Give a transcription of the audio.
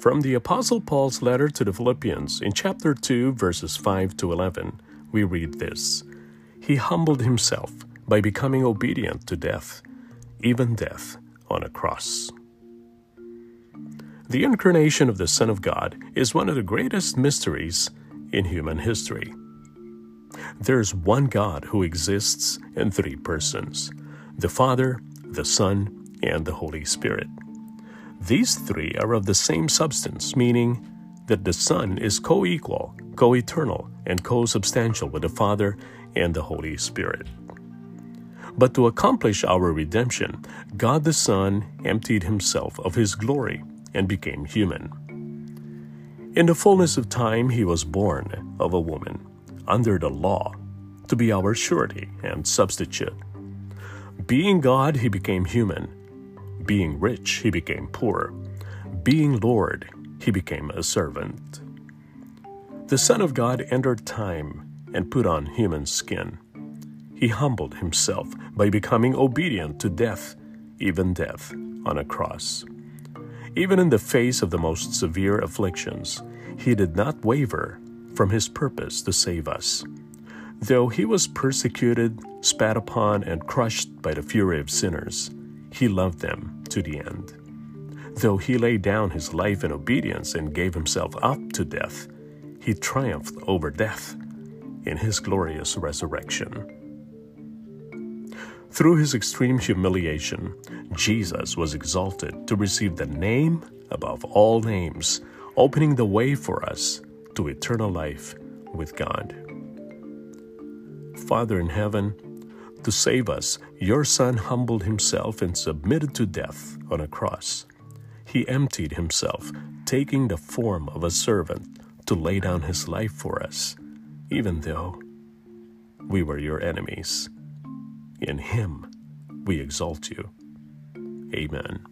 From the Apostle Paul's letter to the Philippians in chapter 2, verses 5 to 11, we read this He humbled himself by becoming obedient to death, even death on a cross. The incarnation of the Son of God is one of the greatest mysteries in human history. There's one God who exists in three persons the Father, the Son, and the Holy Spirit. These three are of the same substance, meaning that the Son is co equal, co eternal, and co substantial with the Father and the Holy Spirit. But to accomplish our redemption, God the Son emptied himself of his glory and became human. In the fullness of time, he was born of a woman, under the law, to be our surety and substitute. Being God, he became human being rich, he became poor. Being Lord, he became a servant. The Son of God entered time and put on human skin. He humbled himself by becoming obedient to death, even death on a cross. Even in the face of the most severe afflictions, he did not waver from his purpose to save us. Though he was persecuted, spat upon, and crushed by the fury of sinners, he loved them to the end. Though he laid down his life in obedience and gave himself up to death, he triumphed over death in his glorious resurrection. Through his extreme humiliation, Jesus was exalted to receive the name above all names, opening the way for us to eternal life with God. Father in heaven, to save us, your Son humbled himself and submitted to death on a cross. He emptied himself, taking the form of a servant to lay down his life for us, even though we were your enemies. In him we exalt you. Amen.